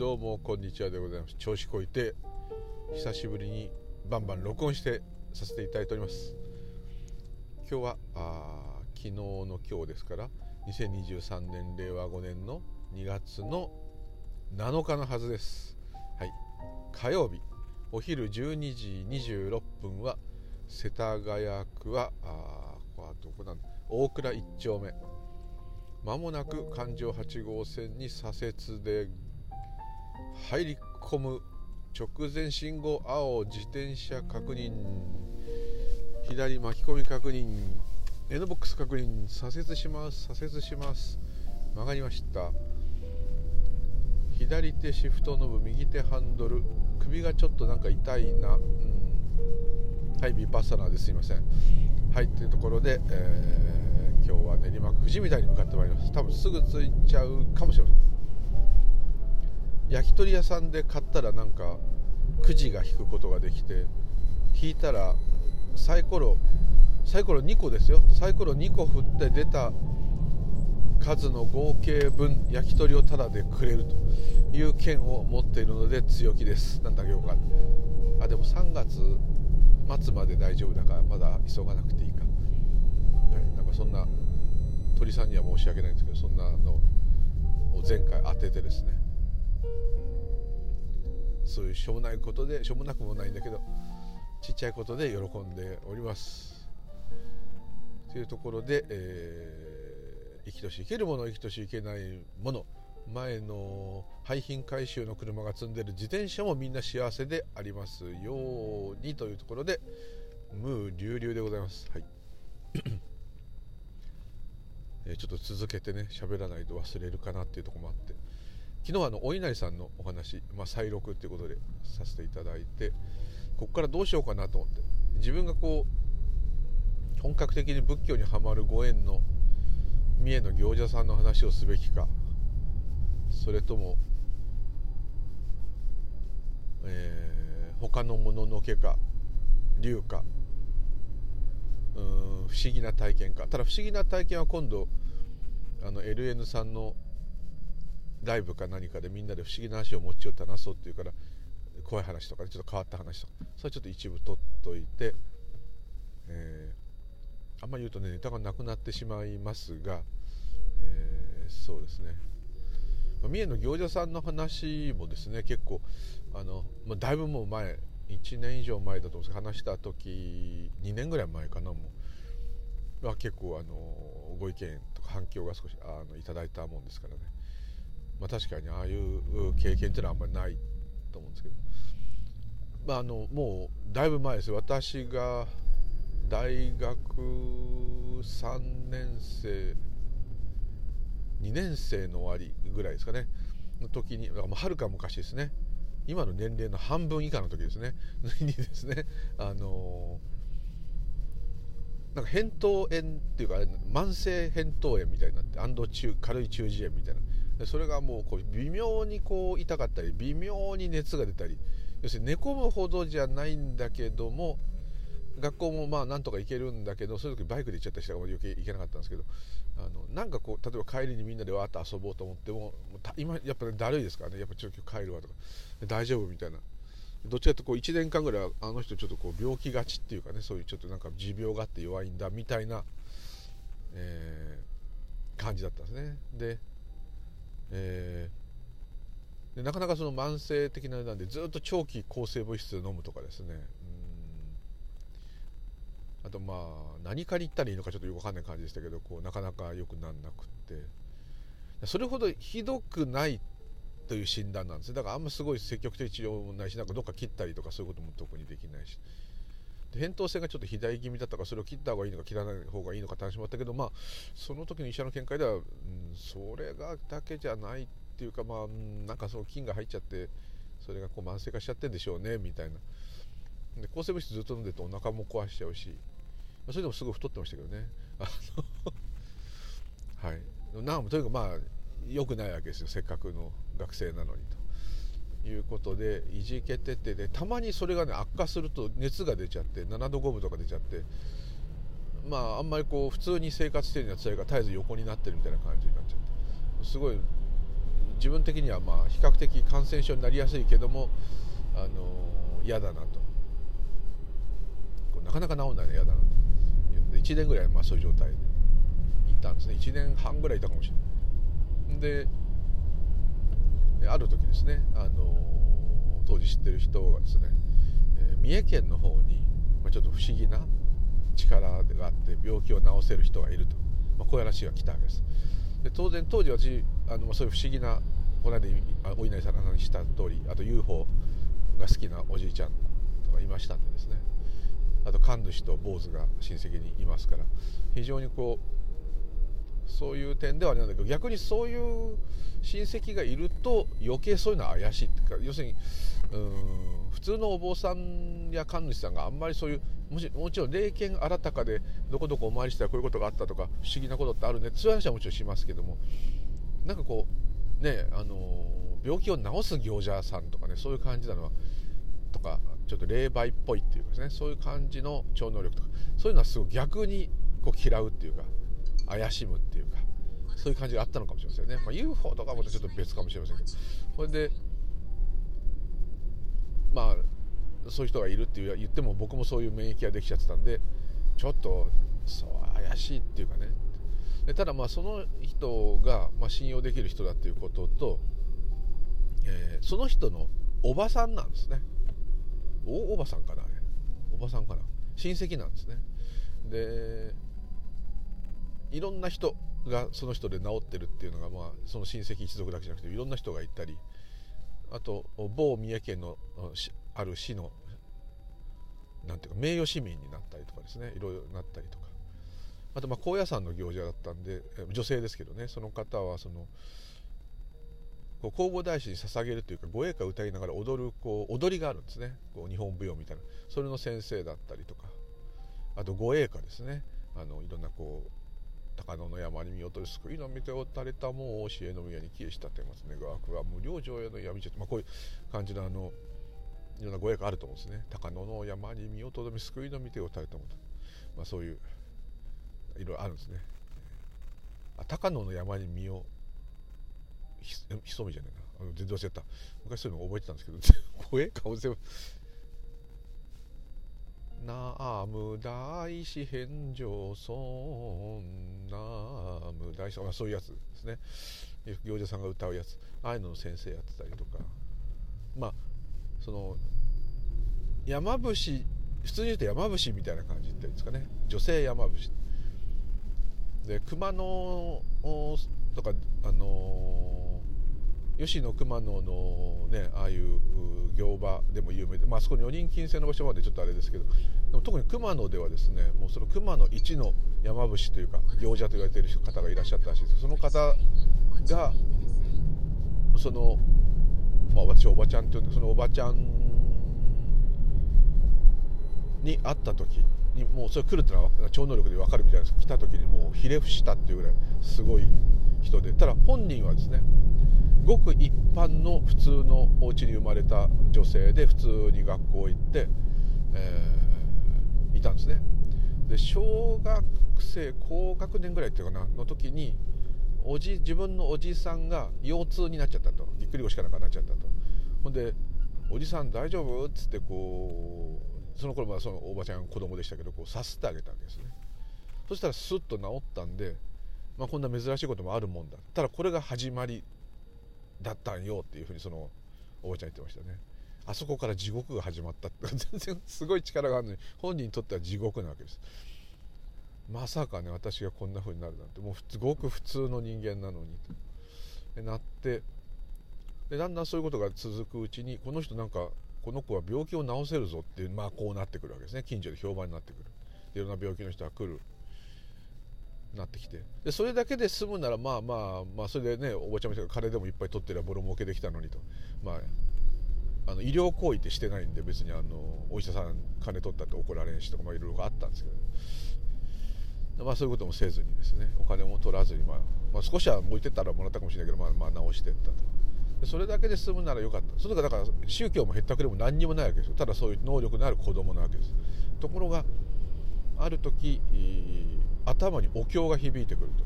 どうもこんにちはでございます。調子こいて久しぶりにバンバン録音してさせていただいております。今日はあ昨日の今日ですから2023年令和5年の2月の7日のはずです。はい。火曜日お昼12時26分は世田谷区はあここはどこなんだ。大倉1丁目。まもなく環状8号線に左折で入り込む直前信号青自転車確認左巻き込み確認 N ボックス確認左折します左折します曲がりました左手シフトノブ右手ハンドル首がちょっとなんか痛いな、うん、はいビパッサナーですいませんはいというところで、えー、今日は練馬区富士みたいに向かってまいります多分すぐ着いちゃうかもしれません焼き鳥屋さんで買ったらなんかくじが引くことができて引いたらサイコロサイコロ2個ですよ。サイコロ2個振って出た数の合計分焼き鳥をタダでくれるという券を持っているので強気です。なんだけよか。あでも3月末まで大丈夫だからまだ急がなくていいか、はい、なんかそんな鳥さんには申し訳ないんですけどそんなのを前回当ててですね。そういうしょうもないことでしょうもなくもないんだけどちっちゃいことで喜んでおります。というところで、えー、生きとし生けるもの生きとし生けないもの。前の廃品回収の車が積んでる自転車もみんな幸せでありますようにというところでムー流々でございます。はい。えちょっと続けてね喋らないと忘れるかなっていうとこもあって。昨日はあのお稲荷さんのお話、まあ、再録っていうことでさせていただいてここからどうしようかなと思って自分がこう本格的に仏教にはまるご縁の三重の行者さんの話をすべきかそれとも、えー、他のもののけか龍かうん不思議な体験か。ただ不思議な体験は今度あの LN さんのライブか何かでみんなで不思議な話を持ち寄って話そうっていうから怖い話とか、ね、ちょっと変わった話とかそれちょっと一部取っといて、えー、あんまり言うとねネタがなくなってしまいますが、えー、そうですね。三重の行者さんの話もですね結構あの、まあ、だいぶもう前1年以上前だと思うんですけど話した時2年ぐらい前かなもう。は結構あのご意見とか反響が少しあのいただいたもんですからね。まあ、確かにああいう経験っていうのはあんまりないと思うんですけど、まあ、あのもうだいぶ前です私が大学3年生2年生の終わりぐらいですかね。の時にはるか昔ですね。今の年齢の半分以下の時ですね。にですねあのなんか扁桃炎っていうか慢性扁桃炎みたいになって安藤中軽い中耳炎みたいな。それがもうこう微妙にこう痛かったり微妙に熱が出たり要するに寝込むほどじゃないんだけども学校もまあなんとか行けるんだけどそういう時バイクで行っちゃった人が余計行けなかったんですけどあのなんかこう例えば帰りにみんなでわーっと遊ぼうと思っても今やっぱりだるいですからね。やっぱちょっと帰るわとか。大丈夫みたいな。どっちかというとこう1年間ぐらいあの人ちょっとこう病気がちっていうかねそういうちょっとなんか持病があって弱いんだみたいな、えー、感じだったんですね。でえー、でなかなかその慢性的ななんでずっと長期抗生物質を飲むとかですね。あとまあ何かに行ったらいいのかちょっとよくわかんない感じでしたけどこうなかなか良くならなくって。それほどひどくないという診断なんですね。だからあんますごい積極的治療もないしなんかどっか切ったりとかそういうことも特にできないし。扁桃腺がちょっと肥大気味だったからそれを切った方がいいのか切らない方がいいのかって話もあったけどまあその時の医者の見解では、うん、それがだけじゃないっていうかまあ、なんかその菌が入っちゃってそれがこう慢性化しちゃってんでしょうねみたいな。で抗生物質ずっと飲んでるとお腹も壊しちゃうしそれでもすごい太ってましたけどね。はい。なんとにかくまあ良くないわけですよ。せっかくの学生なのにと。いうことでいじけててでたまにそれがね悪化すると熱が出ちゃって7度5分とか出ちゃってまああんまりこう普通に生活してるには辛いから絶えず横になってるみたいな感じになっちゃって。すごい自分的にはまあ比較的感染症になりやすいけどもあの嫌だなと。なかなか治んないの嫌だなと1年ぐらいまあそういう状態で。いたんですね。1年半ぐらいいたかもしれない。である時ですね、あの当時知ってる人がですね、えー、三重県の方に、まあ、ちょっと不思議な力があって病気を治せる人がいると、まあ、こういう話が来たわけです。で当然当時私あのそういう不思議なこの間お稲荷さんの話した通りあと UFO が好きなおじいちゃんとかいましたんでですね。あと神主と坊主が親戚にいますから非常にこうそういう点ではあれなんだけど逆にそういう親戚がいると余計そういうのは怪しいっていうか要するにうん普通のお坊さんや神主さんがあんまりそういうもしもちろん霊験新たかでどこどこお参りしたらこういうことがあったとか不思議なことってあるねそういう話はもちろんしますけどもなんかこうねあの病気を治す行者さんとかねそういう感じなのはとかちょっと霊媒っぽいっていうかですねそういう感じの超能力とかそういうのはすごい逆にこう嫌うっていうか怪しむっていうかそういう感じがあったのかもしれませんね、まあ、UFO とかもちょっと別かもしれませんけど。それでまあそういう人がいるって言っても僕もそういう免疫ができちゃってたんでちょっとそう怪しいっていうかね。でただまあその人が、まあ、信用できる人だっていうことと、えー、その人のおばさんなんですね。おおばさんかなあれ。おばさんかな。親戚なんですね。でいろんな人がその人で治ってるっていうのが、まあ、その親戚一族だけじゃなくていろんな人がいたりあと某三重県のある市のなんていうか名誉市民になったりとかですねいろいろなったりとか。あとまあ高野山の行者だったんで女性ですけどねその方はそのこう弘法大師に捧げるというか護衛歌を歌いながら踊るこう踊りがあるんですね。こう日本舞踊みたいな。それの先生だったりとか。あと護衛歌ですね。あのいろんなこう高野の山に見劣る救いの見ておったれたもう教えの宮に消えしたてますね学は無料上への闇じゃまあ、こういう感じのあのいろんなご縁があると思うんですね。高野の山に身をとどめ救いの見ておったれたもと、まあ、そういういろいろあるんですね。あ高野の山に身を潜みじゃないな。あの全然忘れた。昔そういうの覚えてたんですけど 怖え顔全部。ナム大師返上尊ナム大師、あ、そういうやつですね。行者さんが歌うやつ。ああいうのの先生やってたりとか。まあその山伏普通に言うと山伏みたいな感じって言うんですかね。女性山伏。で熊野とかあの吉野熊野のねああいう行場でも有名で、まあそこに4人金星の場所までちょっとあれですけどでも特に熊野ではですねもうその熊野一の山伏というか行者と言われている方がいらっしゃったらしいです。その方がそのまあ私おばちゃんっていうんでそのおばちゃんに会った時にもうそれ来るってのは超能力で分かるみたいです来た時にもうひれ伏したっていうぐらいすごい人でただ本人はですねごく一般の普通のお家に生まれた女性で普通に学校行って、えー、いたんですね。で小学生高学年ぐらいっていうかなの時におじ自分のおじさんが腰痛になっちゃったと。ぎっくり腰かなんかなっちゃったと。ほんで「おじさん大丈夫?」っつってこうその頃まだそのおばちゃん子供でしたけどこうさすってあげたわけですね。そしたらスッと治ったんで、まあ、こんな珍しいこともあるもんだ。ただこれが始まりだったんよっていうふうにそのおばちゃん言ってましたね。あそこから地獄が始まったって。全然すごい力があるのに本人にとっては地獄なわけです。まさかね私がこんな風になるなんて。もうすごく普通の人間なのにって。なってでだんだんそういうことが続くうちにこの人なんかこの子は病気を治せるぞっていうまあこうなってくるわけですね。近所で評判になってくる。いろんな病気の人が来る。なってきて。でそれだけで済むならまあまあまあそれでねおばちゃんも言った金でもいっぱい取ってりゃボロ儲けできたのにと。まああの医療行為ってしてないんで別にあのお医者さん金取ったって怒られんしとかまあいろいろあったんですけど、まあ、そういうこともせずにですねお金も取らずに、まあ、まあ少しは置いてたらもらったかもしれないけど、まあ、まあ直してったと。それだけで済むならよかった。それだから宗教もへったくれも何にもないわけですよ。ただそういう能力のある子供なわけです。ところがある時頭にお経が響いてくると。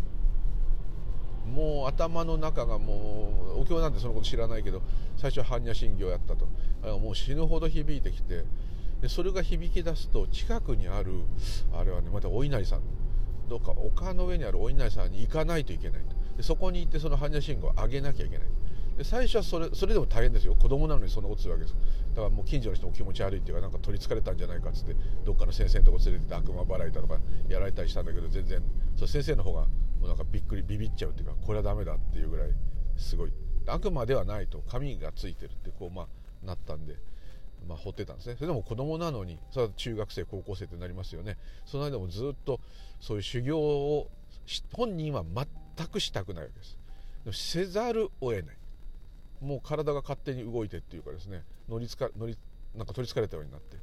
もう頭の中がもうお経なんてそのこと知らないけど最初は般若心経やったと。もう死ぬほど響いてきてでそれが響き出すと近くにあるあれはねまたお稲荷さん。どうか丘の上にあるお稲荷さんに行かないといけないとでそこに行ってその般若心経を上げなきゃいけない。で最初はそれそれでも大変ですよ。子供なのにそんなことするわけです。だからもう近所の人も気持ち悪いっていうかなんか取りつかれたんじゃないかっつってどっかの先生のとこ連れてって悪魔払いだとかやられたりしたんだけど全然そう先生の方がもうなんかびっくりビビっちゃうっていうかこれはダメだっていうぐらいすごい悪魔ではないと紙がついてるってこうまあなったんで。まあ、掘ってたんですねそれでも子供なのにそれは中学生高校生ってなりますよねその間もずっとそういう修行を本人は全くしたくないわけですでもせざるを得ないもう体が勝手に動いてっていうかですね乗りつか乗りなんか取りつかれたようになって。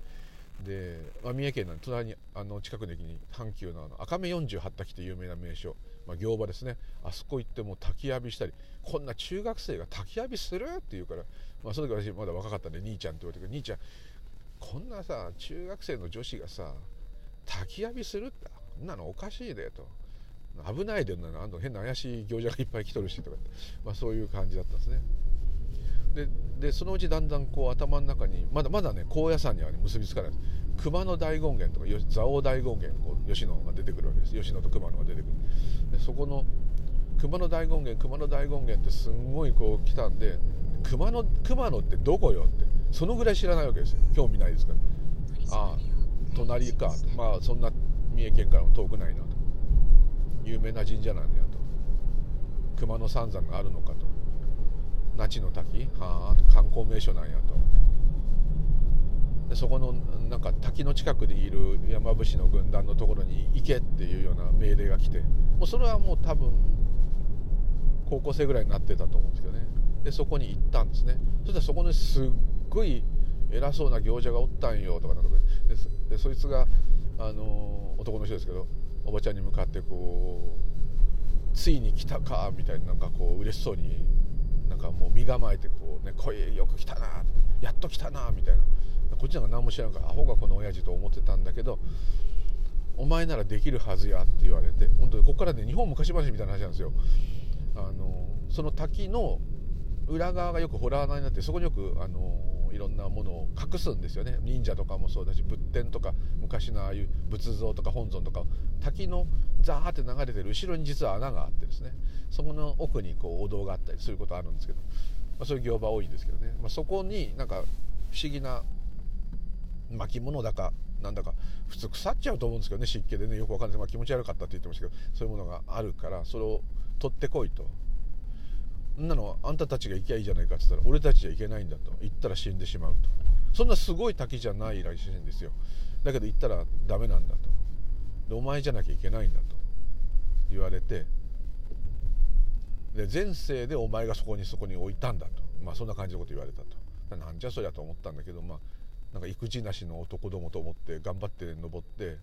で、まあ、三重県の隣にあの近くの駅に阪急のあの赤目48滝って有名な名所、まあ、行場ですね。あそこ行ってもう焚き浴びしたりこんな中学生が焚き浴びする？って言うから、まあ、その時私まだ若かったんで兄ちゃんって言われて兄ちゃんこんなさ中学生の女子がさ焚き浴びするってこんなのおかしいでと。危ないでなあの変な怪しい行者がいっぱい来とるしとか、まあ、そういう感じだったんですね。ででそのうちだんだんこう頭の中にまだまだね高野山には、ね、結びつかない。熊野大権現とか蔵王大権現こう吉野が出てくるわけです。吉野と熊野が出てくる。でそこの熊野大権現熊野大権現ってすんごいこう来たんで熊野熊野ってどこよってそのぐらい知らないわけですよ。興味ないですから。ああ隣か。まあそんな三重県からも遠くないなと。有名な神社なんやと。熊野三山があるのかと那智の滝？はあ観光名所なんやと。でそこのなんか滝の近くにいる山伏の軍団のところに行けっていうような命令が来て。もうそれはもう多分高校生ぐらいになってたと思うんですけどね。でそこに行ったんですね。そしたらそこにすっごい偉そうな行者がおったんよとかなんかでそいつが、あの男の人ですけどおばちゃんに向かってこう「ついに来たか」みたいななんかこう嬉しそうになんかもう身構えてこうね声よく来たなやっと来たなみたいな。こっちなんか何も知らんからアホがこの親父と思ってたんだけどお前ならできるはずやって言われて本当にここからね日本昔話みたいな話なんですよ。あのその滝の裏側がよくホラー穴になってそこによくあのいろんなものを隠すんですよね。忍者とかもそうだし仏典とか昔のああいう仏像とか本尊とか滝のザーって流れてる後ろに実は穴があってですね。そこの奥にこうお堂があったりすることあるんですけど、まあ、そういう行場多いんですけどね、まあ、そこになんか不思議な巻物だかなんだか普通腐っちゃうと思うんですけどね湿気でね。よくわかんないです、まあ、気持ち悪かったって言ってましたけどそういうものがあるからそれを取ってこいと。んなのあんたたちが行きゃいいじゃないかって言ったら俺たちじゃ行けないんだと。行ったら死んでしまうと。そんなすごい滝じゃないらしいんですよ。だけど行ったらダメなんだと。でお前じゃなきゃいけないんだと。言われて。で前世でお前がそこにそこに置いたんだと。まあそんな感じのこと言われたと。なんじゃそりゃと思ったんだけどまあなんか育児なしの男どもと思って頑張って登って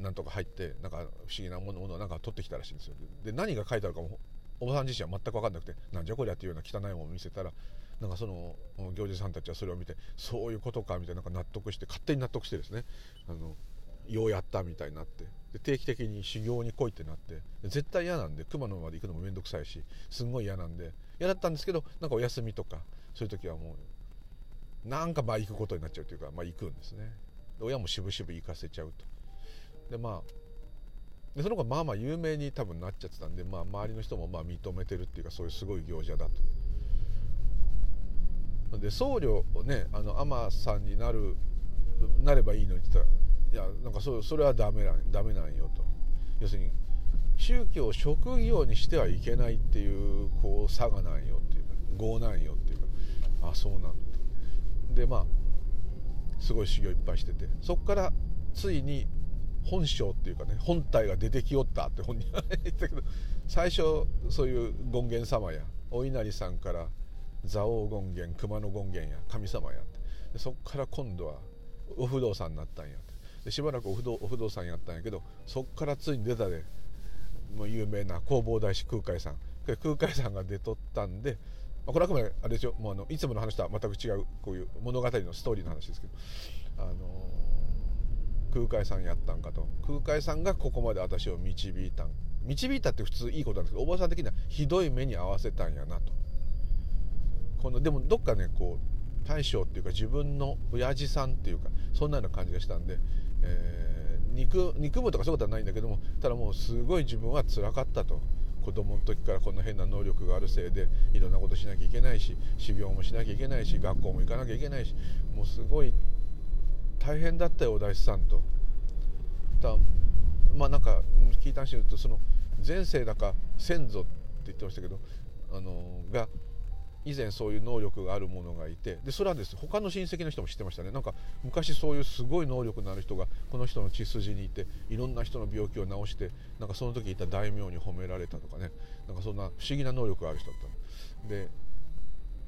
なんとか入ってなんか不思議なものをなんか取ってきたらしいんですよ。で何が書いてあるかもおばさん自身は全く分かんなくてなんじゃこりゃっていうような汚いものを見せたらなんかその行司さんたちはそれを見てそういうことかみたいななんか納得して勝手に納得してですねあのようやったみたいになってで定期的に修行に来いってなって絶対嫌なんで熊野まで行くのも面倒くさいしすんごい嫌なんで嫌だったんですけどなんかお休みとかそういう時はもうなんかまあ行くことになっちゃうというかまあ行くんですね。親もしぶしぶ行かせちゃうと。でまあでその子はまあまあ有名に多分なっちゃってたんで、まあ、周りの人もまあ認めてるっていうかそういうすごい行者だと。で僧侶をねあの尼さんになるなればいいのにって言ったらいやなんかそそれはダメなんダメなんよと。要するに宗教を職業にしてはいけないっていうこう差がなんよっていうか業なんよっていうか。あそうなんだ。でまあすごい修行いっぱいしてて。そこからついに本性っていうかね本体が出てきよったって本人は言ったけど最初そういう権現様やお稲荷さんから蔵王権現熊野権現や神様やって。そこから今度はお不動産になったんやって。でしばらくお不動お不動産やったんやけどそこからついに出たで。もう有名な弘法大師空海さん。空海さんが出とったんでまあこれはあくまであれでしょ。もうあのいつもの話とは全く違うこういう物語のストーリーの話ですけど。あの空海さんやったんかと。空海さんがここまで私を導いたん。導いたって普通いいことなんですけどおばさん的にはひどい目に遭わせたんやなと。このでもどっかねこう大将っていうか自分の親父さんっていうかそんなような感じがしたんで、えー、憎憎むとかそういうことはないんだけどもただもうすごい自分は辛かったと。子供の時からこんな変な能力があるせいでいろんなことしなきゃいけないし修行もしなきゃいけないし学校も行かなきゃいけないしもうすごい大変だったよお大師さんと。だまあなんか聞いた話によるとその前世だか先祖って言ってましたけどあのが以前そういう能力がある者がいてでそれはです他の親戚の人も知ってましたね。なんか昔そういうすごい能力のある人がこの人の血筋にいていろんな人の病気を治してなんかその時いた大名に褒められたとかね。なんかそんな不思議な能力がある人だったで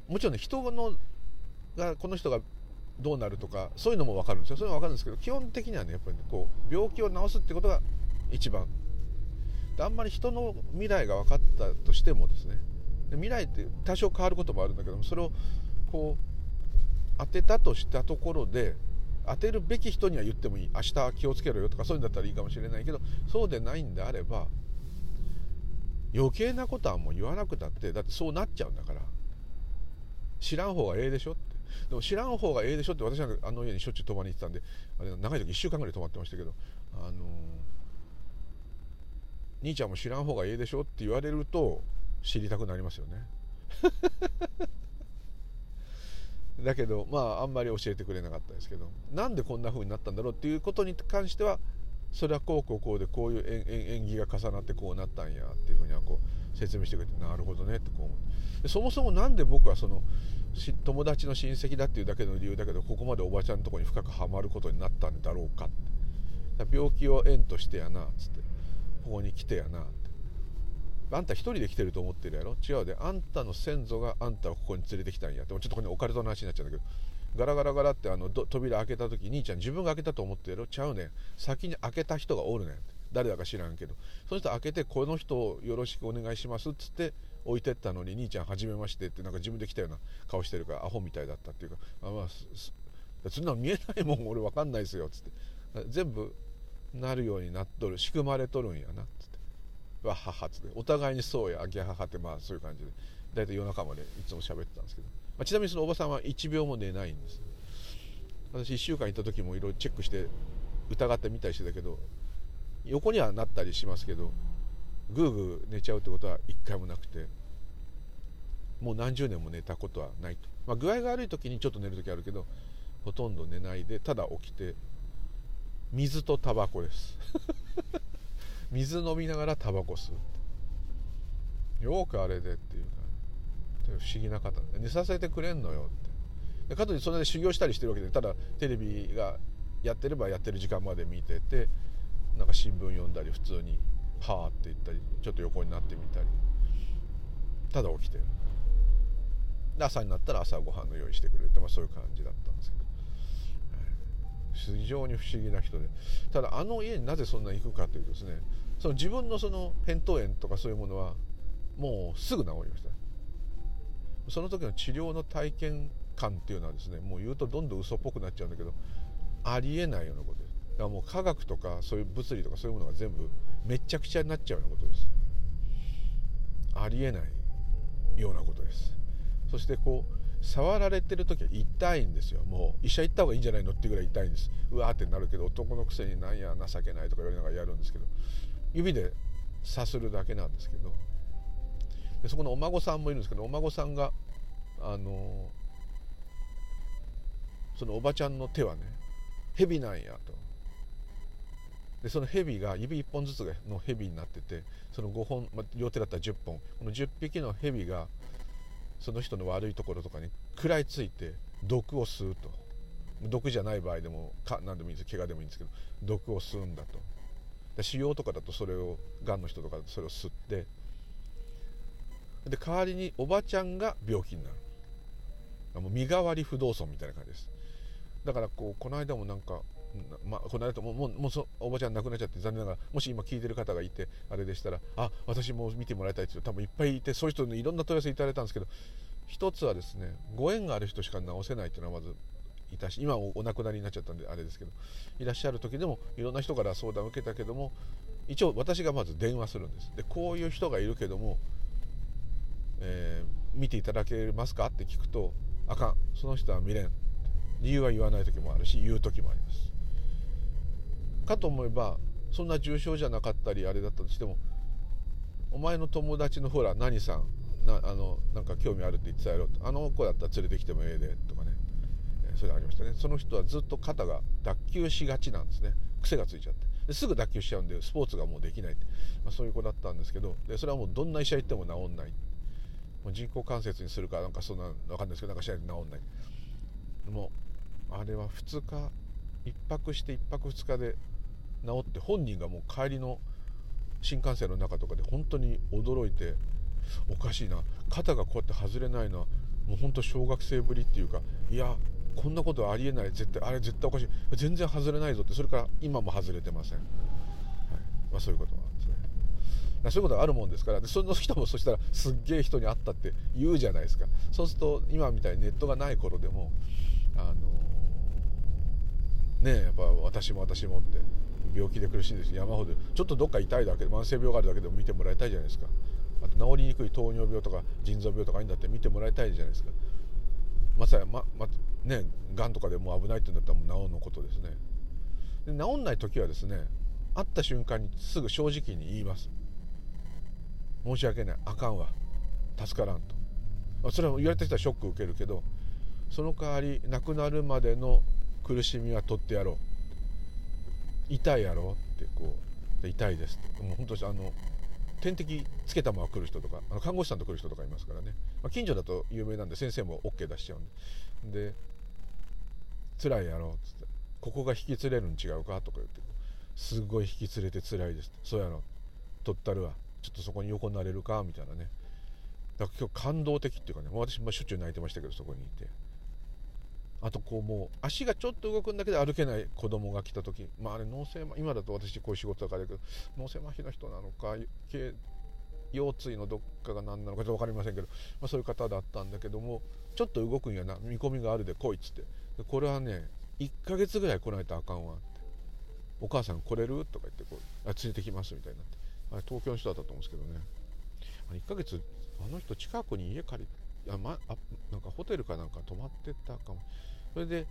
もちろんね人のがこの人がどうなるとかそういうのも分かるんですよ。そういうのも分かるんですけど基本的にはねやっぱり、こう病気を治すってことが一番。であんまり人の未来が分かったとしてもですね。で未来って多少変わることもあるんだけどもそれをこう当てたとしたところで当てるべき人には言ってもいい。明日気をつけろよとかそういうんだったらいいかもしれないけどそうでないんであれば余計なことはもう言わなくたってだってそうなっちゃうんだから。知らん方がええでしょって。でも知らん方がええでしょって私なんかあの家にしょっちゅう泊まりに行ってたんであれ長い時1週間ぐらい泊まってましたけどあの兄ちゃんも知らん方がええでしょって言われると知りたくなりますよね。だけどまああんまり教えてくれなかったですけどなんでこんな風になったんだろうっていうことに関してはそれはこうこうこうでこういう縁起が重なってこうなったんやっていうふうにはこう説明してくれてなるほどねってこう思ってそもそも何で僕はその友達の親戚だっていうだけの理由だけどここまでおばちゃんのとこに深くはまることになったんだろうかって。病気を縁としてやなっつってここに来てやなって。あんた一人で来てると思ってるやろ。違うであんたの先祖があんたをここに連れてきたんやって。ちょっとここにオカルトの話になっちゃうんだけど。ガラガラガラってあの扉開けた時兄ちゃん自分が開けたと思ってやろ？ちゃうねん。先に開けた人がおるねん誰だか知らんけど。その人開けてこの人をよろしくお願いしますっつって置いてったのに兄ちゃんはじめましてってなんか自分で来たような顔してるからアホみたいだったっていうかあまあそんなの見えないもん俺分かんないですよっつって。全部なるようになっとる。仕組まれとるんやなっつって。わははっつって。お互いにそうやギャハハってまあそういう感じで。大体夜中までいつも喋ってたんですけど、まあ、ちなみにそのおばさんは1秒も寝ないんです。私1週間行った時もいろいろチェックして疑ってみたりしてたけど横にはなったりしますけどぐーぐー寝ちゃうってことは一回もなくてもう何十年も寝たことはないと、まあ、具合が悪い時にちょっと寝る時あるけどほとんど寝ないでただ起きて水とタバコです。水飲みながらタバコ吸うよくあれでっていう。不思議な方寝させてくれんのよって。でかといってそれで修行したりしてるわけでただテレビがやってればやってる時間まで見ててなんか新聞読んだり普通に「はあ」って言ったりちょっと横になってみたり。ただ起きてる。で朝になったら朝ごはんの用意してくれて、まあ、そういう感じだったんですけど。非常に不思議な人で。ただあの家になぜそんなに行くかというとですねその自分のその扁桃炎とかそういうものはもうすぐ治りました。その時の治療の体験感っていうのはですねもう言うとどんどん嘘っぽくなっちゃうんだけどありえないようなことです。だからもう科学とかそういう物理とかそういうものが全部めちゃくちゃになっちゃうようなことです。ありえないようなことです。そしてこう触られてる時は痛いんですよ。もう医者行った方がいいんじゃないのっていうぐらい痛いんです。うわーってなるけど男のくせになんや情けないとか言われながらやるんですけど指でさするだけなんですけどでそこのお孫さんもいるんですけどお孫さんがあのそのおばちゃんの手はね蛇なんやと。でその蛇が指1本ずつの蛇になっててその5本、まあ、両手だったら10本。この10匹の蛇がその人の悪いところとかに食らいついて毒を吸うと。毒じゃない場合でもか何でもいいんです怪我でもいいんですけど毒を吸うんだと。で腫瘍とかだとそれをがんの人とかそれを吸ってで代わりにおばちゃんが病気になる。もう身代わり不動尊みたいな感じです。だからこうこの間もなんかまあ、この間とももうもうそおばちゃん亡くなっちゃって残念ながらもし今聞いてる方がいてあれでしたらあ私も見てもらいたいって多分いっぱいいてそういう人にいろんな問い合わせいただいたんですけど一つはですねご縁がある人しか治せないっていうのはまずいたし今お亡くなりになっちゃったんであれですけどいらっしゃる時でもいろんな人から相談を受けたけども一応私がまず電話するんです。でこういう人がいるけども、えー、見ていただけますかって聞くとあかん。その人は見れん。理由は言わない時もあるし言う時もあります。かと思えばそんな重症じゃなかったりあれだったとしてもお前の友達のほら何さんなあのなんか興味あるって言ってたやろあの子だったら連れてきてもええでとかね、え、それありましたね。その人はずっと肩が脱臼しがちなんですね。癖がついちゃって。ですぐ脱臼しちゃうんでスポーツがもうできない、まあ、そういう子だったんですけどでそれはもうどんな医者行っても治んないもう人工関節にするかなんかそんな分かんないですけどなんかしないと治んないでもあれは2日1泊して1泊2日で治って本人がもう帰りの新幹線の中とかで本当に驚いておかしいな肩がこうやって外れないのはもう本当小学生ぶりっていうかいやこんなことありえない絶対あれ絶対おかしい全然外れないぞってそれから今も外れてません、はいまあ、そういうことなんですねそういうことがあるもんですからでその人もそしたらすっげえ人に会ったって言うじゃないですか。そうすると今みたいにネットがない頃でもあのねえやっぱ私も私もって病気で苦しいんです。山ほどちょっとどっか痛いだけで慢性病があるだけでも見てもらいたいじゃないですか。あと治りにくい糖尿病とか腎臓病とかいいんだって見てもらいたいじゃないですか。まさにままねがんとかでも危ないって言うんだったらもう治るのことですね。で治んない時はですね会った瞬間にすぐ正直に言います。申し訳ない。あかんわ。助からんと。それは言われた人はショック受けるけどその代わり亡くなるまでの苦しみは取ってやろう。痛いやろってこう痛いです。もう本当にあの点滴つけたまま来る人とかあの看護師さんと来る人とかいますからね、まあ、近所だと有名なんで先生も OK 出しちゃうんで。で辛いやろっつってここが引き連れるん違うかとか言ってすごい引き連れて辛いですそうやろ。取ったるわ。ちょっとそこに横になれるかみたいなね。だから今日感動的っていうかね私もしょっちゅう泣いてましたけどそこにいて。あとこうもう足がちょっと動くんだけど歩けない子供が来た時まああれ脳性今だと私こういう仕事だからだけど脳性麻痺の人なのか腰椎のどっかが何なのかちょっと分かりませんけど、まあ、そういう方だったんだけどもちょっと動くんやな見込みがあるで来いっつって。でこれはね1ヶ月ぐらい来ないとあかんわって。お母さん来れる？とか言ってこうあ連れてきますみたいになって。あれ東京の人だったと思うんですけどね。あ1ヶ月あの人近くに家借りあ、ま、あなんかホテルかなんか泊まってたかも。それで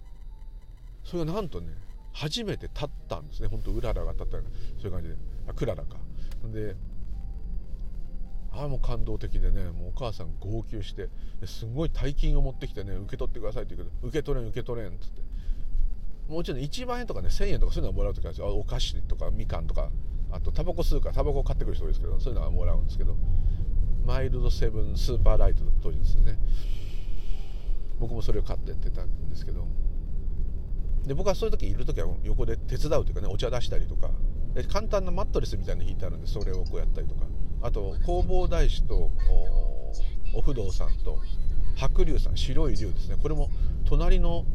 それがなんとね初めて立ったんですね。本当うららが立ったそういう感じで。あクララか。でああもう感動的でねもうお母さん号泣してすごい大金を持ってきてね受け取ってくださいって言うけど受け取れん受け取れんっつって。もちろん1万円とかね1000円とかそういうのはもらう時あるんですよ。お菓子とかみかんとか。あとタバコ吸うからタバコ買ってくる人多いですけどそういうのはもらうんですけどマイルドセブンスーパーライトの当時ですね。僕もそれを買ってやってたんですけどで僕はそういう時いる時は横で手伝うというかねお茶出したりとかで簡単なマットレスみたいなの引いてあるんでそれをこうやったりとか。あと弘法大師とお不動さんと白龍さん白い龍ですね。これも隣の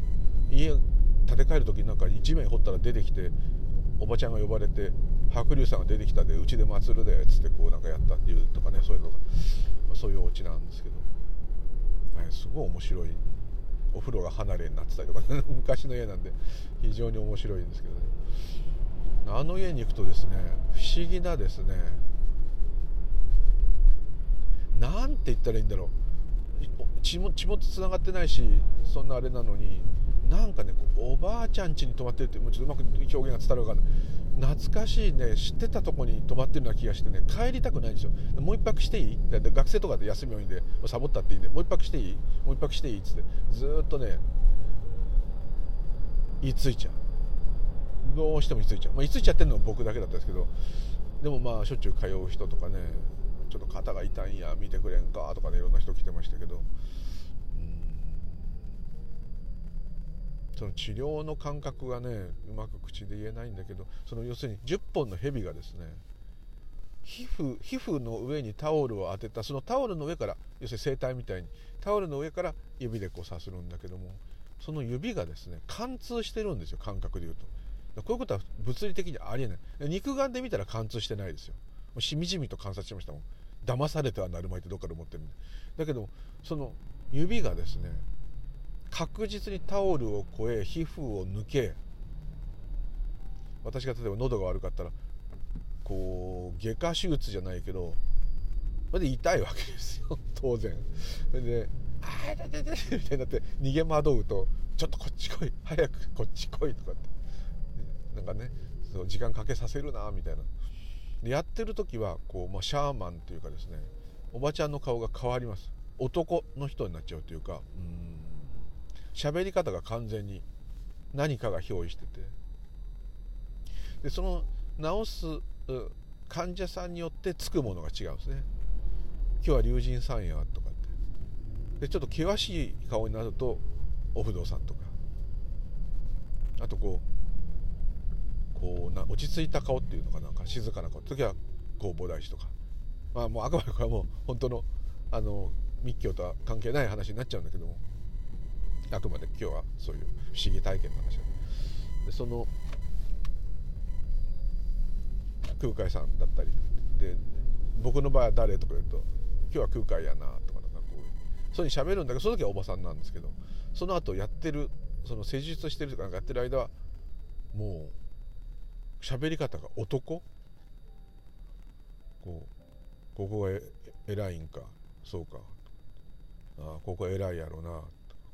家建て替える時になんか一面掘ったら出てきておばちゃんが呼ばれて白龍さんが出てきたでうちで祭るでっつってこうなんかやったっていうとかねそういうのが、まあ、そういうお家なんですけど、はい、すごい面白い。お風呂が離れになってたりとか、ね、昔の家なんで非常に面白いんですけどね。あの家に行くとですね不思議なですねなんて言ったらいいんだろう。血も血もつながってないしそんなあれなのになんかねおばあちゃん家に泊まってるってもうちょっとうまく表現が伝わるかな懐かしいね。知ってたとこに泊まってるような気がしてね。帰りたくないんですよ。もう一泊していい？学生とかで休み多いんでサボったっていいんで。もう一泊していい？もう一泊していい？っつって。ずっとね言いついちゃう。どうしても言いついちゃう、まあ、言いついちゃってるのは僕だけだったんですけどでもまあしょっちゅう通う人とかねちょっと肩が痛いんや見てくれんかとかねいろんな人来てましたけどその治療の感覚がねうまく口で言えないんだけどその要するに10本の蛇がですね皮膚皮膚の上にタオルを当てたそのタオルの上から要するに整体みたいにタオルの上から指でこうさするんだけどもその指がですね貫通してるんですよ感覚で言うと。こういうことは物理的にありえない。肉眼で見たら貫通してないですよ。もうしみじみと観察しましたもん。騙されてはなるまいってどっかで思ってるんで。だけどその指がですね確実にタオルを越え皮膚を抜け私が例えば喉が悪かったらこう外科手術じゃないけどそれで痛いわけですよ。当然。それで「ああ痛い痛い痛い」みたいになって逃げ惑うと「ちょっとこっち来い早くこっち来い」とかって。なんかねそう時間かけさせるなみたいな。でやってる時はこう、まあ、シャーマンっていうかですねおばちゃんの顔が変わります。男の人になっちゃうというかうん。喋り方が完全に何かが憑依してて。でその治す患者さんによってつくものが違うんですね。今日は龍神さんやとかって。でちょっと険しい顔になるとお不動産とか。あとこうこうな落ち着いた顔っていうのかなんか静かな顔。時は弘法大師とか。まあもうあくまでこれはもう本当のあの密教とは関係ない話になっちゃうんだけども。あくまで今日はそういう不思議体験の話でその空海さんだったりで僕の場合は誰とか言うと今日は空海やなとかなんかこうそういうに喋るんだけどその時はおばさんなんですけどその後やってるその施術してるとかなんかやってる間はもう喋り方が男？こうここが偉いんか？そうか。ああここ偉いやろうな。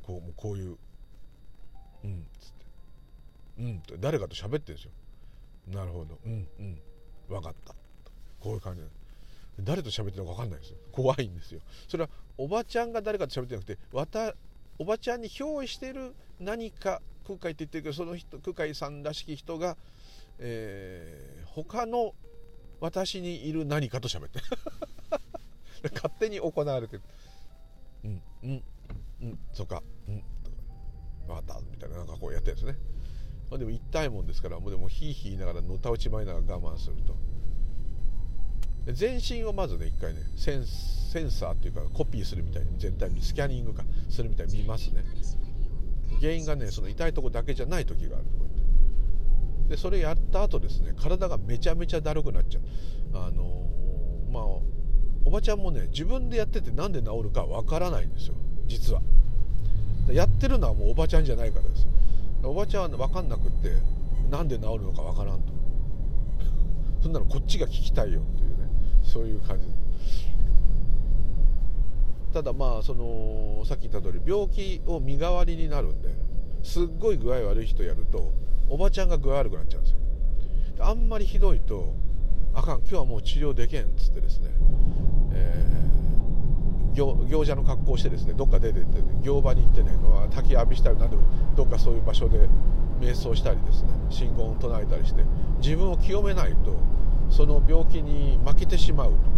こうこういう「うん」っつって「うん」って誰かと喋ってるんですよ。なるほど。うんうん。分かった。こういう感じ。で誰と喋ってるのか分かんないですよ。怖いんですよ。それはおばちゃんが誰かと喋ってなくてわたおばちゃんに憑依してる何か空海って言ってるけどその人空海さんらしき人が、えー、他の私にいる何かと喋って 勝手に行われてる。うんうん。うんそっか。うん分かったみたいななんかこうやってるんですね。まあ、でも痛いもんですからもうでもヒーヒー言いながらのたうちまいながら我慢すると。全身をまずね一回ねセンセンサーっていうかコピーするみたいに全体にスキャニングかするみたいに見ますね。原因がねその痛いとこだけじゃない時があるとか言って。でそれやった後ですね体がめちゃめちゃだるくなっちゃう。あのー、まあおばちゃんもね自分でやっててなんで治るかわからないんですよ。実は。やってるのはもうおばちゃんじゃないからです。おばちゃんは分かんなくってなんで治るのか分からんと。そんなのこっちが聞きたいよっていうね。そういう感じ。ただまあそのさっき言った通り病気を身代わりになるんですっごい具合悪い人やるとおばちゃんが具合悪くなっちゃうんですよ。あんまりひどいとあかん今日はもう治療できんっつってですね、えー、行者の格好をしてですねどっか出てって行場に行ってね滝浴びしたり何でもどっかそういう場所で瞑想したりですね信号を唱えたりして自分を清めないとその病気に負けてしまうと。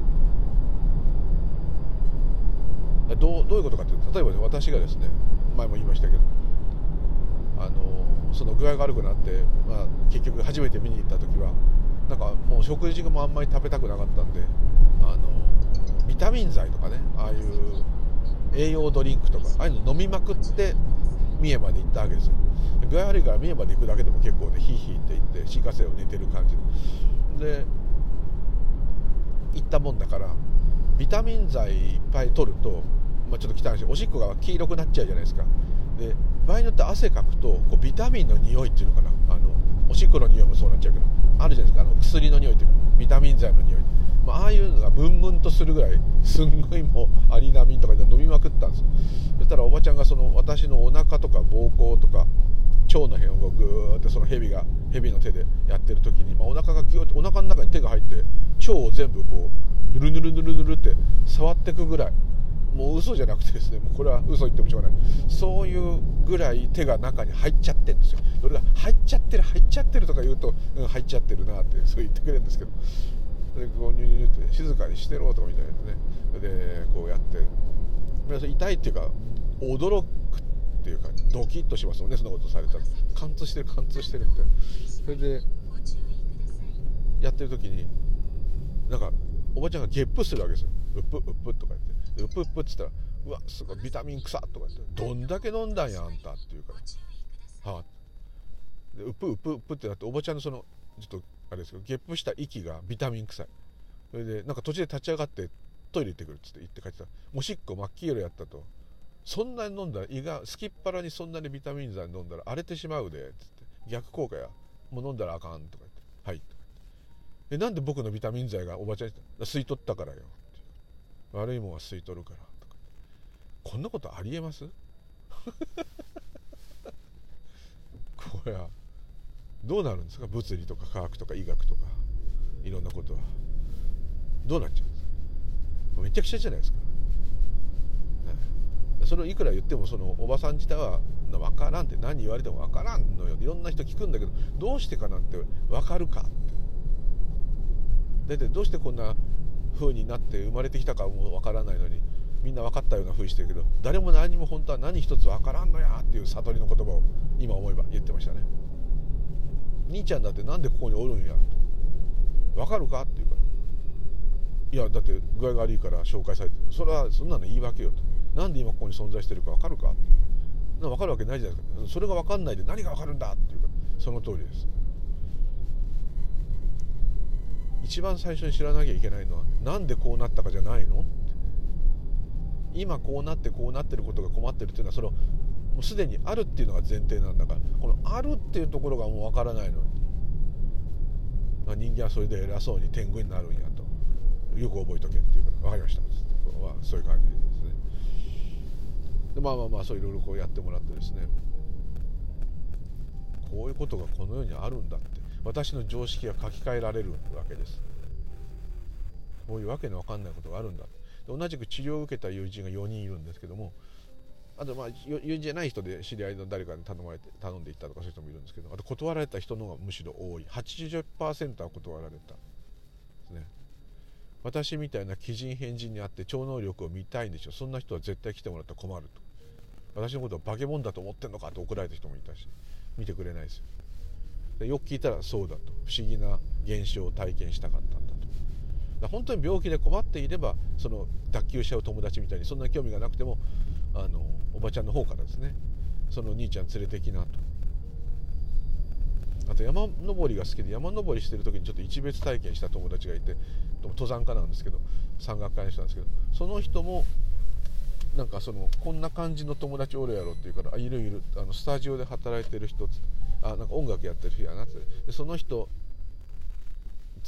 どうどういうことかというと例えば、私がですね前も言いましたけどあのその具合が悪くなって、まあ、結局初めて見に行った時はなんかもう食事もあんまり食べたくなかったんであのビタミン剤とかねああいう栄養ドリンクとかああいうの飲みまくって三重まで行ったわけですよ。具合悪いから三重まで行くだけでも結構ねヒーヒーって言って新幹線を寝てる感じで行ったもんだからビタミン剤いっぱい取ると、まあ、ちょっと汚いしおしっこが黄色くなっちゃうじゃないですか。で場合によって汗かくとこうビタミンの匂いっていうのかな。あのおしっこの匂いもそうなっちゃうけどあるじゃないですか。あの薬の匂いっていうかビタミン剤の匂い。まあ、あいうのがムンムンとするぐらいすんごいもうアリナミンとか飲みまくったんですそしたらおばちゃんがその私のお腹とか膀胱とか腸の辺をグーってその蛇が蛇の手でやってる時に、まあ、お腹がギューってお腹の中に手が入って腸を全部こうぬるぬるぬるぬるって触ってくぐらいもう嘘じゃなくてですねもうこれは嘘言ってもしょうがないそういうぐらい手が中に入っちゃってるんですよ俺が入っちゃってる入っちゃってるとか言うと、うん、入っちゃってるなってそう言ってくれるんですけどでこうニュニュニュって静かにしてろとかみたいなね。でこうやって。痛いっていうか驚くっていうかドキッとしますもんねそんなことされたら。貫通してる貫通してるみたいなそれでやってる時になんかおばちゃんがゲップするわけですよ。うっぷうっぷとか言って。うっぷうっぷって言ったらうわすごいビタミン臭とか言って。どんだけ飲んだんやあんたって言うから。はあでうっぷうっぷうっぷってなっておばちゃんのそのちょっとあれですけどゲップした息がビタミン臭い。それでなんか途中で立ち上がってトイレ行ってくるっつって言って帰ってた。おしっこ真っ黄色やったと。そんなに飲んだら胃がすきっ腹にそんなにビタミン剤飲んだら荒れてしまうで」っつって。逆効果や。もう飲んだらあかんとか言って「はい」とか言ってえなんで僕のビタミン剤がおばちゃんに吸い取ったからよ。って悪いもんは吸い取るから。とかこんなことありえます？これはどうなるんですか？物理とか科学とか医学とか。いろんなことは。どうなっちゃうんですか？めちゃくちゃじゃないですか、ね、それをいくら言ってもそのおばさん自体は分からんって何言われても分からんのよ。いろんな人聞くんだけどどうしてかなんて分かるかって。大体どうしてこんな風になって生まれてきたかも分からないのにみんな分かったような風してるけど誰も何も本当は何一つ分からんのやっていう悟りの言葉を今思えば言ってましたね。兄ちゃんだってなんでここにおるんや？分かるか？って言うから。いやだって具合が悪いから紹介されてそれはそんなの言い訳よとなんで今ここに存在してるか分かるか？って言うか分かるわけないじゃないですか。それが分かんないで何が分かるんだっていうから。その通りです。一番最初に知らなきゃいけないのはなんでこうなったかじゃないの今こうなってこうなってることが困ってるっていうのはそのもうすでにあるっていうのが前提なんだからこのあるっていうところがもう分からないのに。まあ人間はそれで偉そうに天狗になるんやとよく覚えとけっていうから分かりました。まあ、そういう感じですね。でまあまあまあそういろいろこうやってもらってですね。こういうことがこの世にあるんだって。私の常識が書き換えられるわけです。こういうわけのわかんないことがあるんだ同じく治療を受けた友人が4人いるんですけどもあとまあ友人じゃない人で知り合いの誰かに頼まれて頼んでいったとかそういう人もいるんですけどあと断られた人の方がむしろ多い。80%は断られたですね。私みたいな奇人変人にあって超能力を見たいんでしょ。そんな人は絶対来てもらったら困ると。私のことを化け物だと思ってんのかと怒られた人もいたし見てくれないです。よでよく聞いたらそうだと。不思議な現象を体験したかったんだと。だ本当に病気で困っていればその脱臼しちゃう友達みたいにそんな興味がなくてもあのおばちゃんの方からですねその兄ちゃん連れてきなと。あと山登りが好きで山登りしてる時にちょっと一別体験した友達がいて登山家なんですけど山岳会の人なんですけどその人もなんかそのこんな感じの友達おるやろって言うから「あいるいる」あのスタジオで働いてる人あなんか音楽やってる人やなって。でその人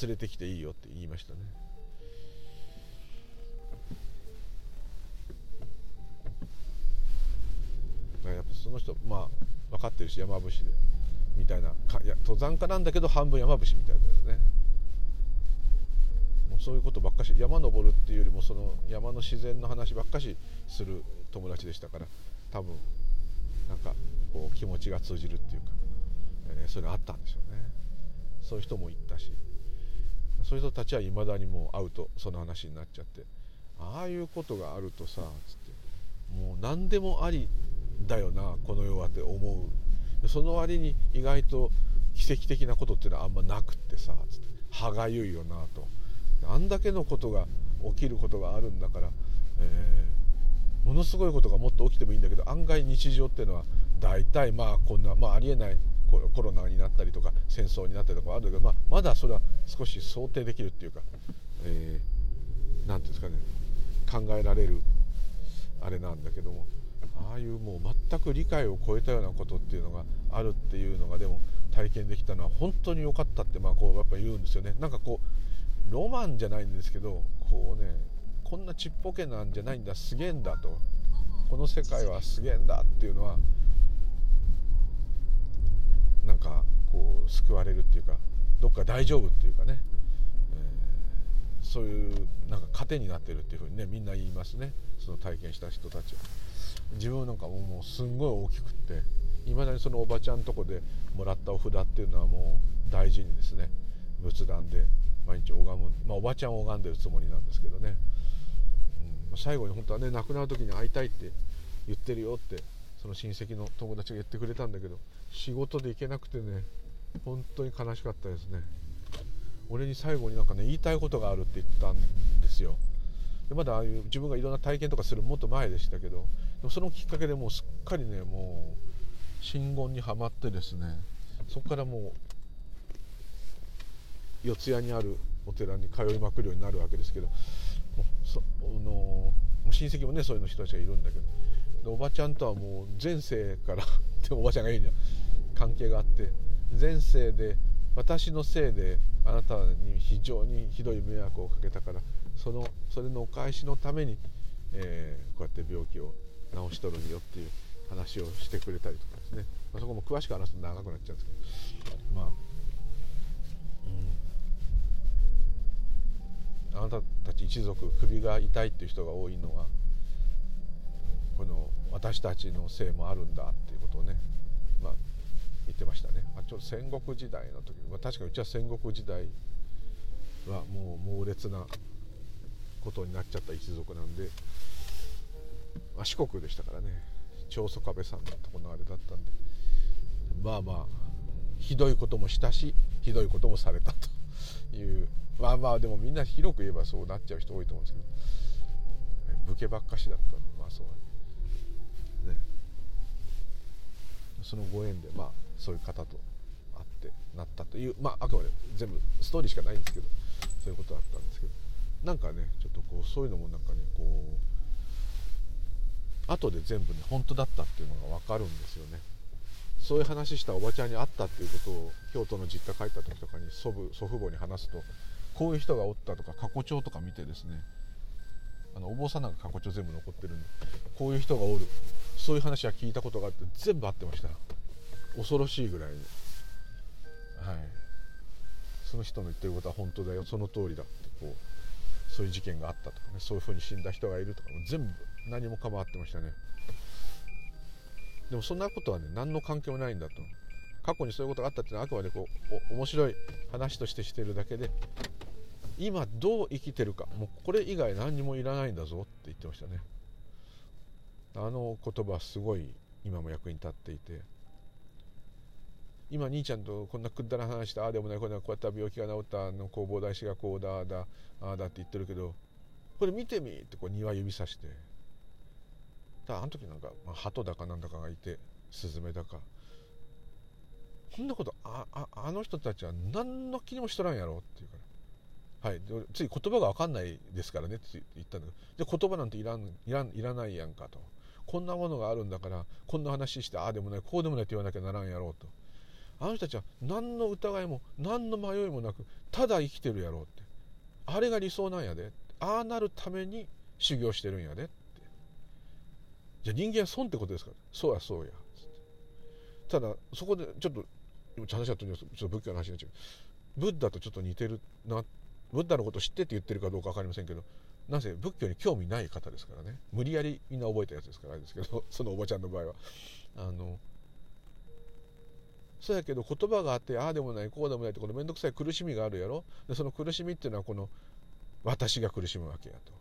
連れてきていいよって言いましたね。やっぱその人まあ分かってるし山伏でみたいなかいや登山家なんだけど半分山伏みたいなですね。もうそういうことばっかし山登るっていうよりもその山の自然の話ばっかしする友達でしたから多分なんかこう気持ちが通じるっていうか、えー、それあったんでしょうね。そういう人もいったしそういう人たちはいまだにもう会うとその話になっちゃってああいうことがあるとさつってもう何でもありだよなこの世はって思う。その割に意外と奇跡的なことっていうのはあんまなくってさ歯がゆいよなと。あんだけのことが起きることがあるんだから、えー、ものすごいことがもっと起きてもいいんだけど案外日常っていうのは大体まあこんな、まあ、ありえないコロナになったりとか戦争になったりとかあるけど、まあ、まだそれは少し想定できるっていうか何、えー、て言うんですかね考えられるあれなんだけども。ああいうもう全く理解を超えたようなことっていうのがあるっていうのがでも体験できたのは本当に良かったってまあこうやっぱ言うんですよね。なんかこうロマンじゃないんですけどこうねこんなちっぽけなんじゃないんだすげえんだと。この世界はすげえんだっていうのはなんかこう救われるっていうかどっか大丈夫っていうかね、えー、そういうなんか糧になってるっていうふうにねみんな言いますね。その体験した人たちは。自分なんかもうすんごい大きくっていまだにそのおばちゃんとこでもらったお札っていうのはもう大事にですね。仏壇で毎日拝む、まあ、おばちゃんを拝んでるつもりなんですけどね、うん、最後に本当はね亡くなる時に会いたいって言ってるよってその親戚の友達が言ってくれたんだけど仕事で行けなくてね本当に悲しかったですね。俺に最後になんかね言いたいことがあるって言ったんですよ。でまだああいう自分がいろんな体験とかするもっと前でしたけどもそのきっかけでもうすっかりねもう真言にはまってですねそこからもう四谷にあるお寺に通いまくるようになるわけですけどもうその親戚もねそういうの人たちがいるんだけどでおばちゃんとはもう前世から っておばちゃんが言うんじゃん関係があって前世で私のせいであなたに非常にひどい迷惑をかけたからそのそれのお返しのために、えー、こうやって病気を治しとるんよっていう話をしてくれたりとかですね、まあ、そこも詳しく話すと長くなっちゃうんですけど。まあ、うん、あなたたち一族首が痛いっていう人が多いのはこの私たちのせいもあるんだっていうことをね、まあ、言ってましたね、まあ、ちょっと戦国時代の時、まあ、確かうちは戦国時代はもう猛烈なことになっちゃった一族なんで、まあ、四国でしたからね。長宗我部さんのとこのあれだったんで。まあまあひどいこともしたしひどいこともされたという。まあまあでもみんな広く言えばそうなっちゃう人多いと思うんですけど。武家ばっかしだったんでまあそうね。そのご縁でまあそういう方と会ってなったという。まああくまで全部ストーリーしかないんですけどそういうことだったんですけど。なんかねちょっとこうそういうのもなんかねこう後で全部ね本当だったっていうのが分かるんですよね。そういう話したおばちゃんに会ったっていうことを京都の実家帰った時とかに祖父祖父母に話すとこういう人がおったとか過去帳とか見てですねあのお坊さんなんか過去帳全部残ってるんでこういう人がおる。そういう話は聞いたことがあって全部合ってました。恐ろしいぐらいに。はい。その人の言ってることは本当だよその通りだってこうそういう事件があったとかねそういうふうに死んだ人がいるとかも全部何も構ってましたね。でもそんなことはね何の関係もないんだと。過去にそういうことがあったっていうのはあくまでこう面白い話としてしてるだけで今どう生きてるかもうこれ以外何にもいらないんだぞって言ってましたね。あの言葉すごい今も役に立っていて。今兄ちゃんとこんなくだら話してああでもないこんなこうやった病気が治ったあの弘法大師がこうだだああだって言ってるけどこれ見てみってこう庭指さしてだあの時なんか、まあ、鳩だかなんだかがいてスズメだか。こんなことあああの人たちは何の気にもしとらんやろっていうから。はい。でつい言葉が分かんないですからねって言ったんだけど言葉なんていらんいらんいらないやんかと。こんなものがあるんだからこんな話してああでもないこうでもないって言わなきゃならんやろうと。あの人たちは何の疑いも何の迷いもなくただ生きてるやろうって。あれが理想なんやでああなるために修行してるんやでって。じゃあ人間は損ってことですか？そうやそうや。ただそこでちょっと今話し合ったちょっと仏教の話になっちゃう。ブッダとちょっと似てるな。ブッダのこと知ってって言ってるかどうか分かりませんけどなぜ仏教に興味ない方ですからね。無理やりみんな覚えたやつですからあれですけど そのおばちゃんの場合は。あのそうやけど言葉があってああでもないこうでもないってこの面倒くさい苦しみがあるやろ？でその苦しみっていうのはこの私が苦しむわけやと。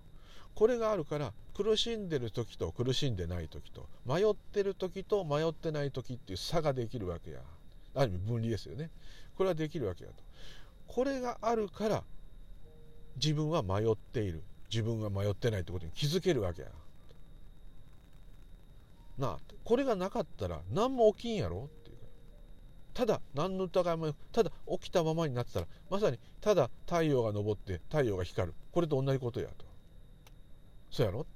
これがあるから苦しんでる時と苦しんでない時と迷ってる時と迷ってない時っていう差ができるわけや。ある意味分離ですよね。これはできるわけやと。これがあるから自分は迷っている。自分は迷ってないってことに気づけるわけや。なあこれがなかったら何も起きんやろ？ってただ何の疑いもただ起きたままになってたらまさにただ太陽が昇って太陽が光る。これと同じことやと。そうやろ？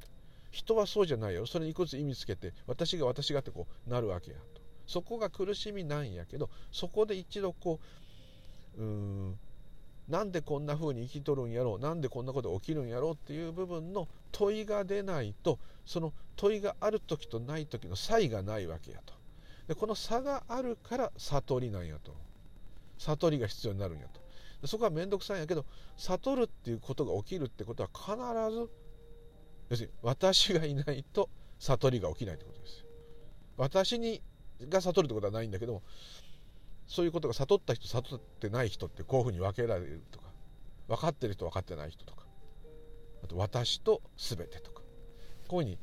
人はそうじゃないよ。それにいくつ意味つけて私が私がってこうなるわけやと。そこが苦しみなんやけどそこで一度こううんなんでこんな風に生きとるんやろう？なんでこんなこと起きるんやろうっていう部分の問いが出ないとその問いがある時とない時の差異がないわけやと。でこの差があるから悟りなんやと。悟りが必要になるんやと。そこは面倒くさいんやけど悟るっていうことが起きるってことは必ず要するに私がいないと悟りが起きないってことです私にが悟るってことはないんだけどもそういうことが悟った人悟ってない人ってこういうふうに分けられるとか分かってる人分かってない人とかあと私と全てとかこういうふうに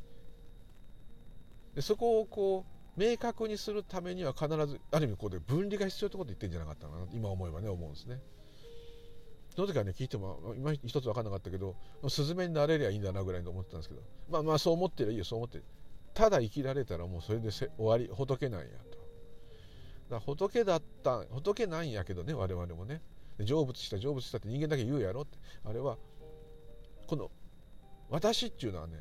でそこをこう明確にするためには必ずある意味ここで分離が必要ってこと言ってんじゃなかったかな今思えばね思うんですね。その時はね聞いても今一つ分かんなかったけどスズメになれりゃいいんだなぐらいに思ってたんですけど。まあまあそう思ってりゃいいよそう思って。ただ生きられたらもうそれで終わり仏なんやと。だ仏だった仏なんやけどね我々もね。成仏した成仏したって人間だけ言うやろって。あれはこの私っていうのはね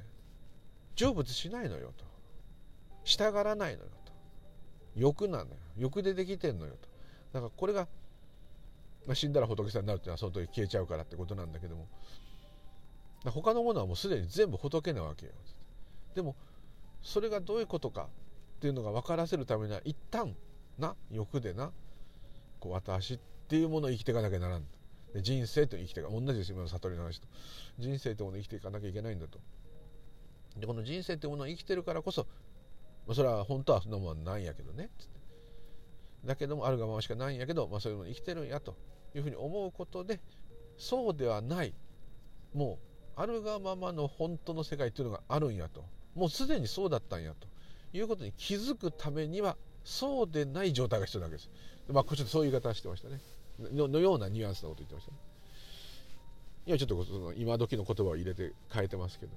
成仏しないのよと。したがらないのよと。欲なのよ。欲でできてんのよと。だからこれが、まあ、死んだら仏さんになるっていうのはその時消えちゃうからってことなんだけども。他のものはもうすでに全部仏なわけよ。でもそれがどういうことかっていうのが分からせるためには一旦な欲でなこう私っていうものを生きていかなきゃならんで人生と生きていか同じです今の悟りの話と。人生というものを生きていかなきゃいけないんだと。でこの人生というものを生きてるからこそ、まあ、それは本当はそんなものはないんやけどねっつって。だけどもあるがまましかないんやけど、まあ、そういうの生きてるんやというふうに思うことでそうではないもうあるがままの本当の世界というのがあるんやともうすでにそうだったんやということに気づくためにはそうでない状態が必要なわけです。まあ、ちょっとそういう言い方してましたねの。のようなニュアンスのこと言ってましたね。今ちょっとその今時の言葉を入れて変えてますけど。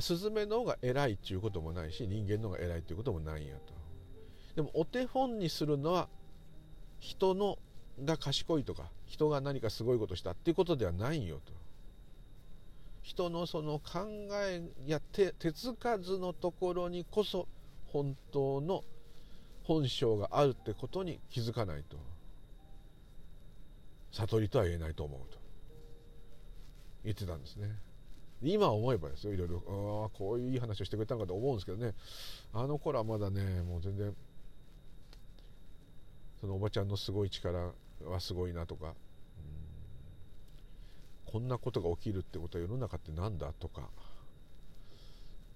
スズメの方が偉いっていうこともないし人間の方が偉いっていうこともないんやと。でもお手本にするのは人のが賢いとか人が何かすごいことしたっていうことではないんよと。人のその考えや手つかずのところにこそ本当の本性があるってことに気づかないと悟りとは言えないと思うと言ってたんですね今思えばですよいろいろ。あこういういい話をしてくれたのかと思うんですけどね。あの頃はまだねもう全然そのおばちゃんのすごい力はすごいなとかこんなことが起きるってことは世の中って何だとか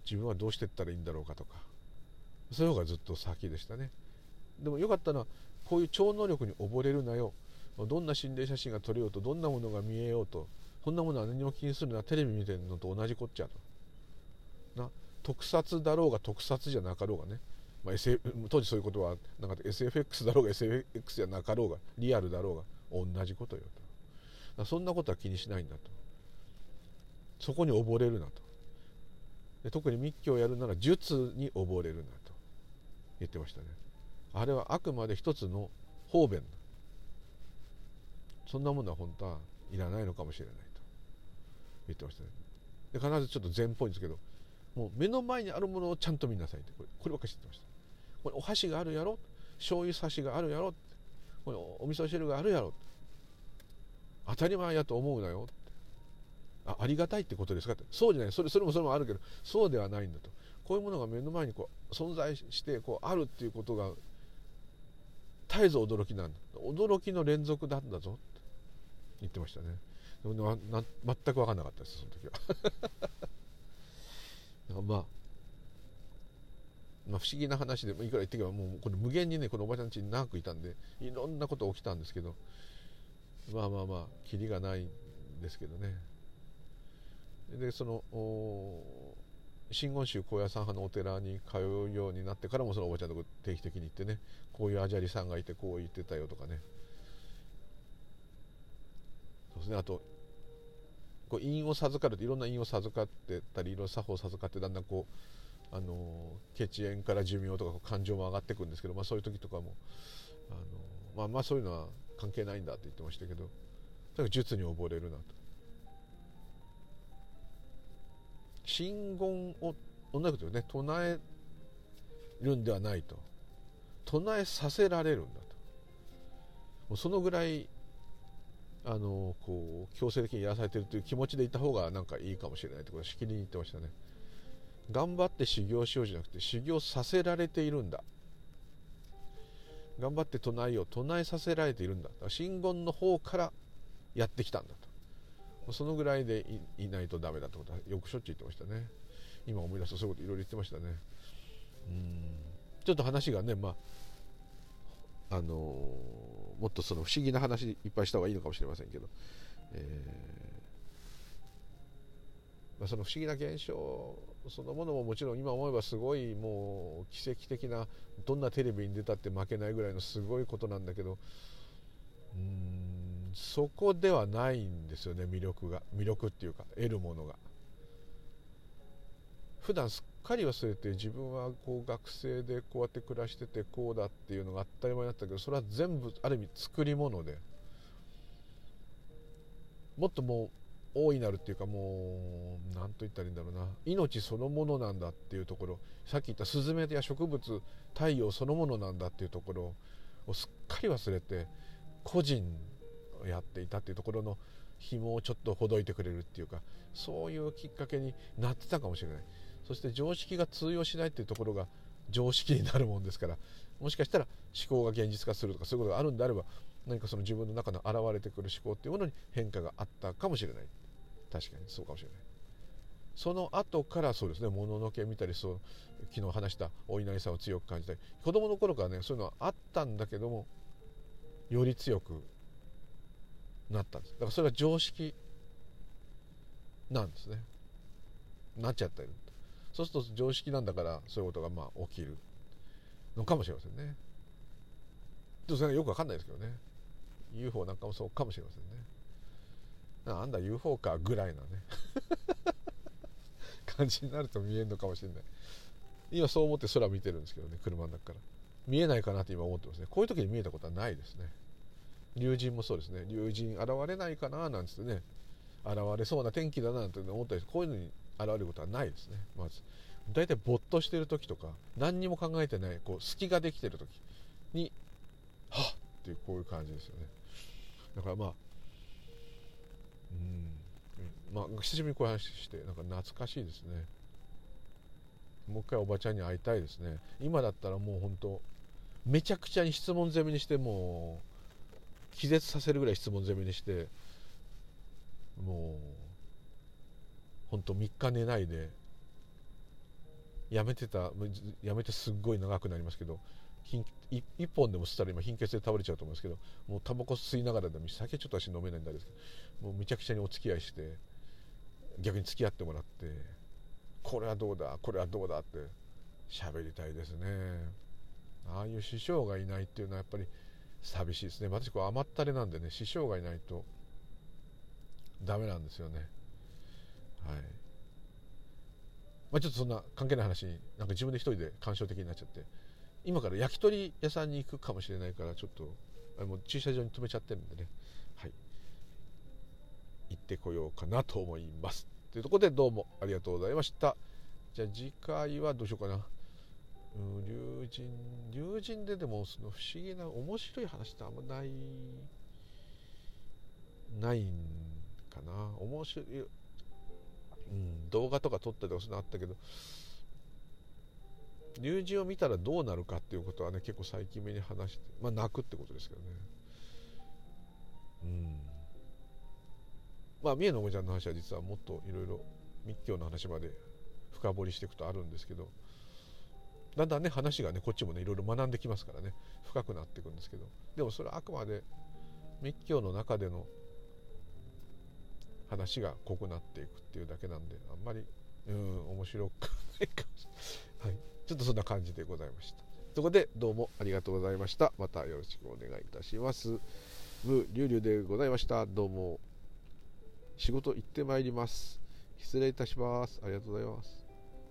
自分はどうしてったらいいんだろうかとかそういうのがずっと先でしたね。でもよかったのはこういう超能力に溺れるなよ。どんな心霊写真が撮れようとどんなものが見えようとこんなものは何も気にするな。テレビ見てるのと同じこっちゃと。な特撮だろうが特撮じゃなかろうがね、まあ SF、当時そういうことはなんか SFX だろうが SFX じゃなかろうがリアルだろうが同じことよと。そんなことは気にしないんだと。そこに溺れるなと。で特に密教をやるなら術に溺れるなと。言ってましたね。あれはあくまで一つの方便。そんなものは本当はいらないのかもしれない。言ってましたね。で必ずちょっと前っぽいんですけどもう目の前にあるものをちゃんと見なさいってこれこればっかり知ってましたこれお箸があるやろ醤油差しがあるやろこれお味噌汁があるやろ当たり前やと思うなよあありがたいってことですかってそうじゃないそれそれもそれもあるけどそうではないんだとこういうものが目の前にこう存在してこうあるっていうことが絶えず驚きなんだ驚きの連続なんだぞって言ってましたねでもな全く分かんなかったですその時は。まあまあ、不思議な話でもいくら言ってけばもうこれ無限にねこのおばちゃん家に長くいたんでいろんなこと起きたんですけどまあまあまあキリがないんですけどね。でその真言宗高野山派のお寺に通うようになってからもそのおばちゃんのとこ定期的に行ってねこういうアジャリさんがいてこう言ってたよとかねそうですね。あとこう印を授かるといろんな印を授かってたりいろんな作法を授かってだんだんこうあの血縁から寿命とか感情も上がっていくんですけど、まあ、そういう時とかもあのまあまあそういうのは関係ないんだって言ってましたけどとにかく術に溺れるなと。真言を同じことね唱えるんではないと。唱えさせられるんだと。もうそのぐらいあのこう強制的にやらされてるという気持ちでいた方がなんかいいかもしれないってことはしきりに言ってましたね。頑張って修行しようじゃなくて修行させられているんだ。頑張って唱えよう唱えさせられているんだ。真言の方からやってきたんだと。そのぐらいでいないとダメだってことはよくしょっちゅう言ってましたね。今思い出すとそういうこといろいろ言ってましたね。うん。ちょっと話がねまああのー、もっとその不思議な話いっぱいした方がいいのかもしれませんけど、えーまあ、その不思議な現象そのものももちろん今思えばすごいもう奇跡的などんなテレビに出たって負けないぐらいのすごいことなんだけどうんそこではないんですよね魅力が。魅力っていうか得るものが。普段すかり忘れて自分はこう学生でこうやって暮らしててこうだっていうのが当たり前だったけどそれは全部ある意味作り物でもっともう大いなるっていうかもう何と言ったらいいんだろうな。命そのものなんだっていうところさっき言ったスズメや植物太陽そのものなんだっていうところをすっかり忘れて個人をやっていたっていうところの紐をちょっとほどいてくれるっていうかそういうきっかけになってたかもしれない。そして常識が通用しないっていうところが常識になるもんですからもしかしたら思考が現実化するとかそういうことがあるんであれば何かその自分の中の現れてくる思考っていうものに変化があったかもしれない。確かにそうかもしれない。その後からそうですねもののけ見たりそう昨日話したお稲荷さんを強く感じたり子供の頃からねそういうのはあったんだけどもより強くなったんです。だからそれが常識なんですね。なっちゃってるそうすると常識なんだからそういうことがまあ起きる。のかもしれませんね。でもそれはよくわかんないですけどね。UFO なんかもそうかもしれませんね。なんだ UFO かぐらいなね。感じになると見えるのかもしれない。今そう思って空見てるんですけどね車の中から。見えないかなって今思ってますね。こういう時に見えたことはないですね。竜神もそうですね。竜神現れないかななんつってね。現れそうな天気だななんて思ったりこういうのに現れることはないですね。まず。大体没頭してる時とか何にも考えてないこう隙ができてる時にはっ！っていうこういう感じですよね。だからまあうん。まあ久しぶりにこういう話してなんか懐かしいですね。もう一回おばちゃんに会いたいですね。今だったらもう本当めちゃくちゃに質問攻めにしてもう気絶させるぐらい質問攻めにしてもう本当3日寝ないでやめてたやめてすっごい長くなりますけど1本でも吸ったら今貧血で倒れちゃうと思うんですけどもうタバコ吸いながらでも酒ちょっと私飲めないんですけどもうめちゃくちゃにお付き合いして逆に付き合ってもらってこれはどうだこれはどうだって喋りたいですね。ああいう師匠がいないっていうのはやっぱり寂しいですね。私こう甘ったれなんでね師匠がいないとダメなんですよね。まあちょっとそんな関係ない話になんか自分で一人で感傷的になっちゃって。今から焼き鳥屋さんに行くかもしれないからちょっとあもう駐車場に止めちゃってるんでね。はい。行ってこようかなと思います。というところでどうもありがとうございました。じゃあ次回はどうしようかな。龍神龍神ででもその不思議な面白い話ってあんまないないんかな。面白い、うん、動画とか撮ったりとかそういうのあったけど龍神を見たらどうなるかっていうことはね結構最近目に話してまあ泣くってことですけどね。うん。まあ三重のおもちゃんの話は実はもっといろいろ密教の話まで深掘りしていくとあるんですけどだんだんね話がねこっちもねいろいろ学んできますからね。深くなっていくんですけど。でもそれはあくまで密教の中での話が濃くなっていくっていうだけなんであんまりうん面白くないかもしれない、はい、ちょっとそんな感じでございました。そこでどうもありがとうございました。またよろしくお願いいたします。ブリュウリュウでございました。どうも。仕事行ってまいります。失礼いたします。ありがとうございます。